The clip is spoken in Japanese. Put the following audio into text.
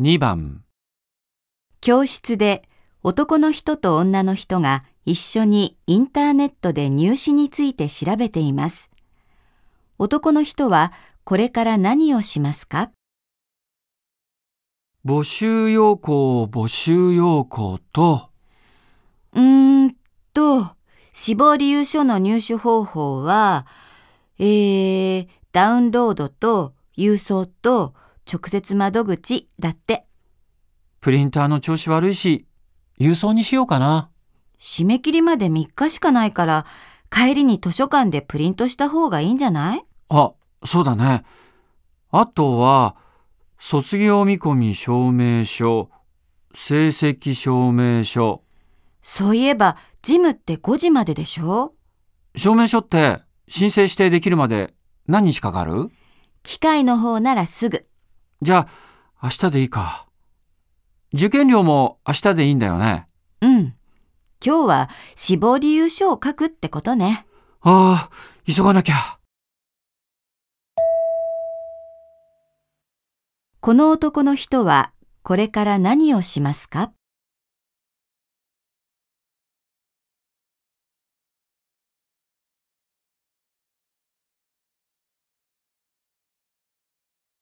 2番。教室で男の人と女の人が一緒にインターネットで入試について調べています。男の人はこれから何をしますか？募集要項募集要項と。うーんと、死亡理由書の入手方法は、えー、ダウンロードと郵送と直接窓口だって。プリンターの調子悪いし郵送にしようかな。締め切りまで3日しかないから、帰りに図書館でプリントした方がいいんじゃない？あ、そうだね。あとは卒業見込み証明書、成績証明書。そういえば、ジムって5時まででしょ？証明書って申請指定できるまで何日かかる？機械の方ならすぐ。じゃあ明日でいいか。受験料も明日でいいんだよね。うん。今日は死亡理由書を書くってことね。ああ、急がなきゃ。この男の人はこれから何をしますか？